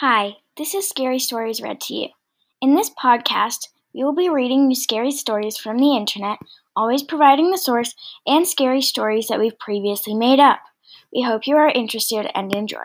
Hi, this is Scary Stories Read to You. In this podcast, we will be reading you scary stories from the internet, always providing the source and scary stories that we've previously made up. We hope you are interested and enjoy.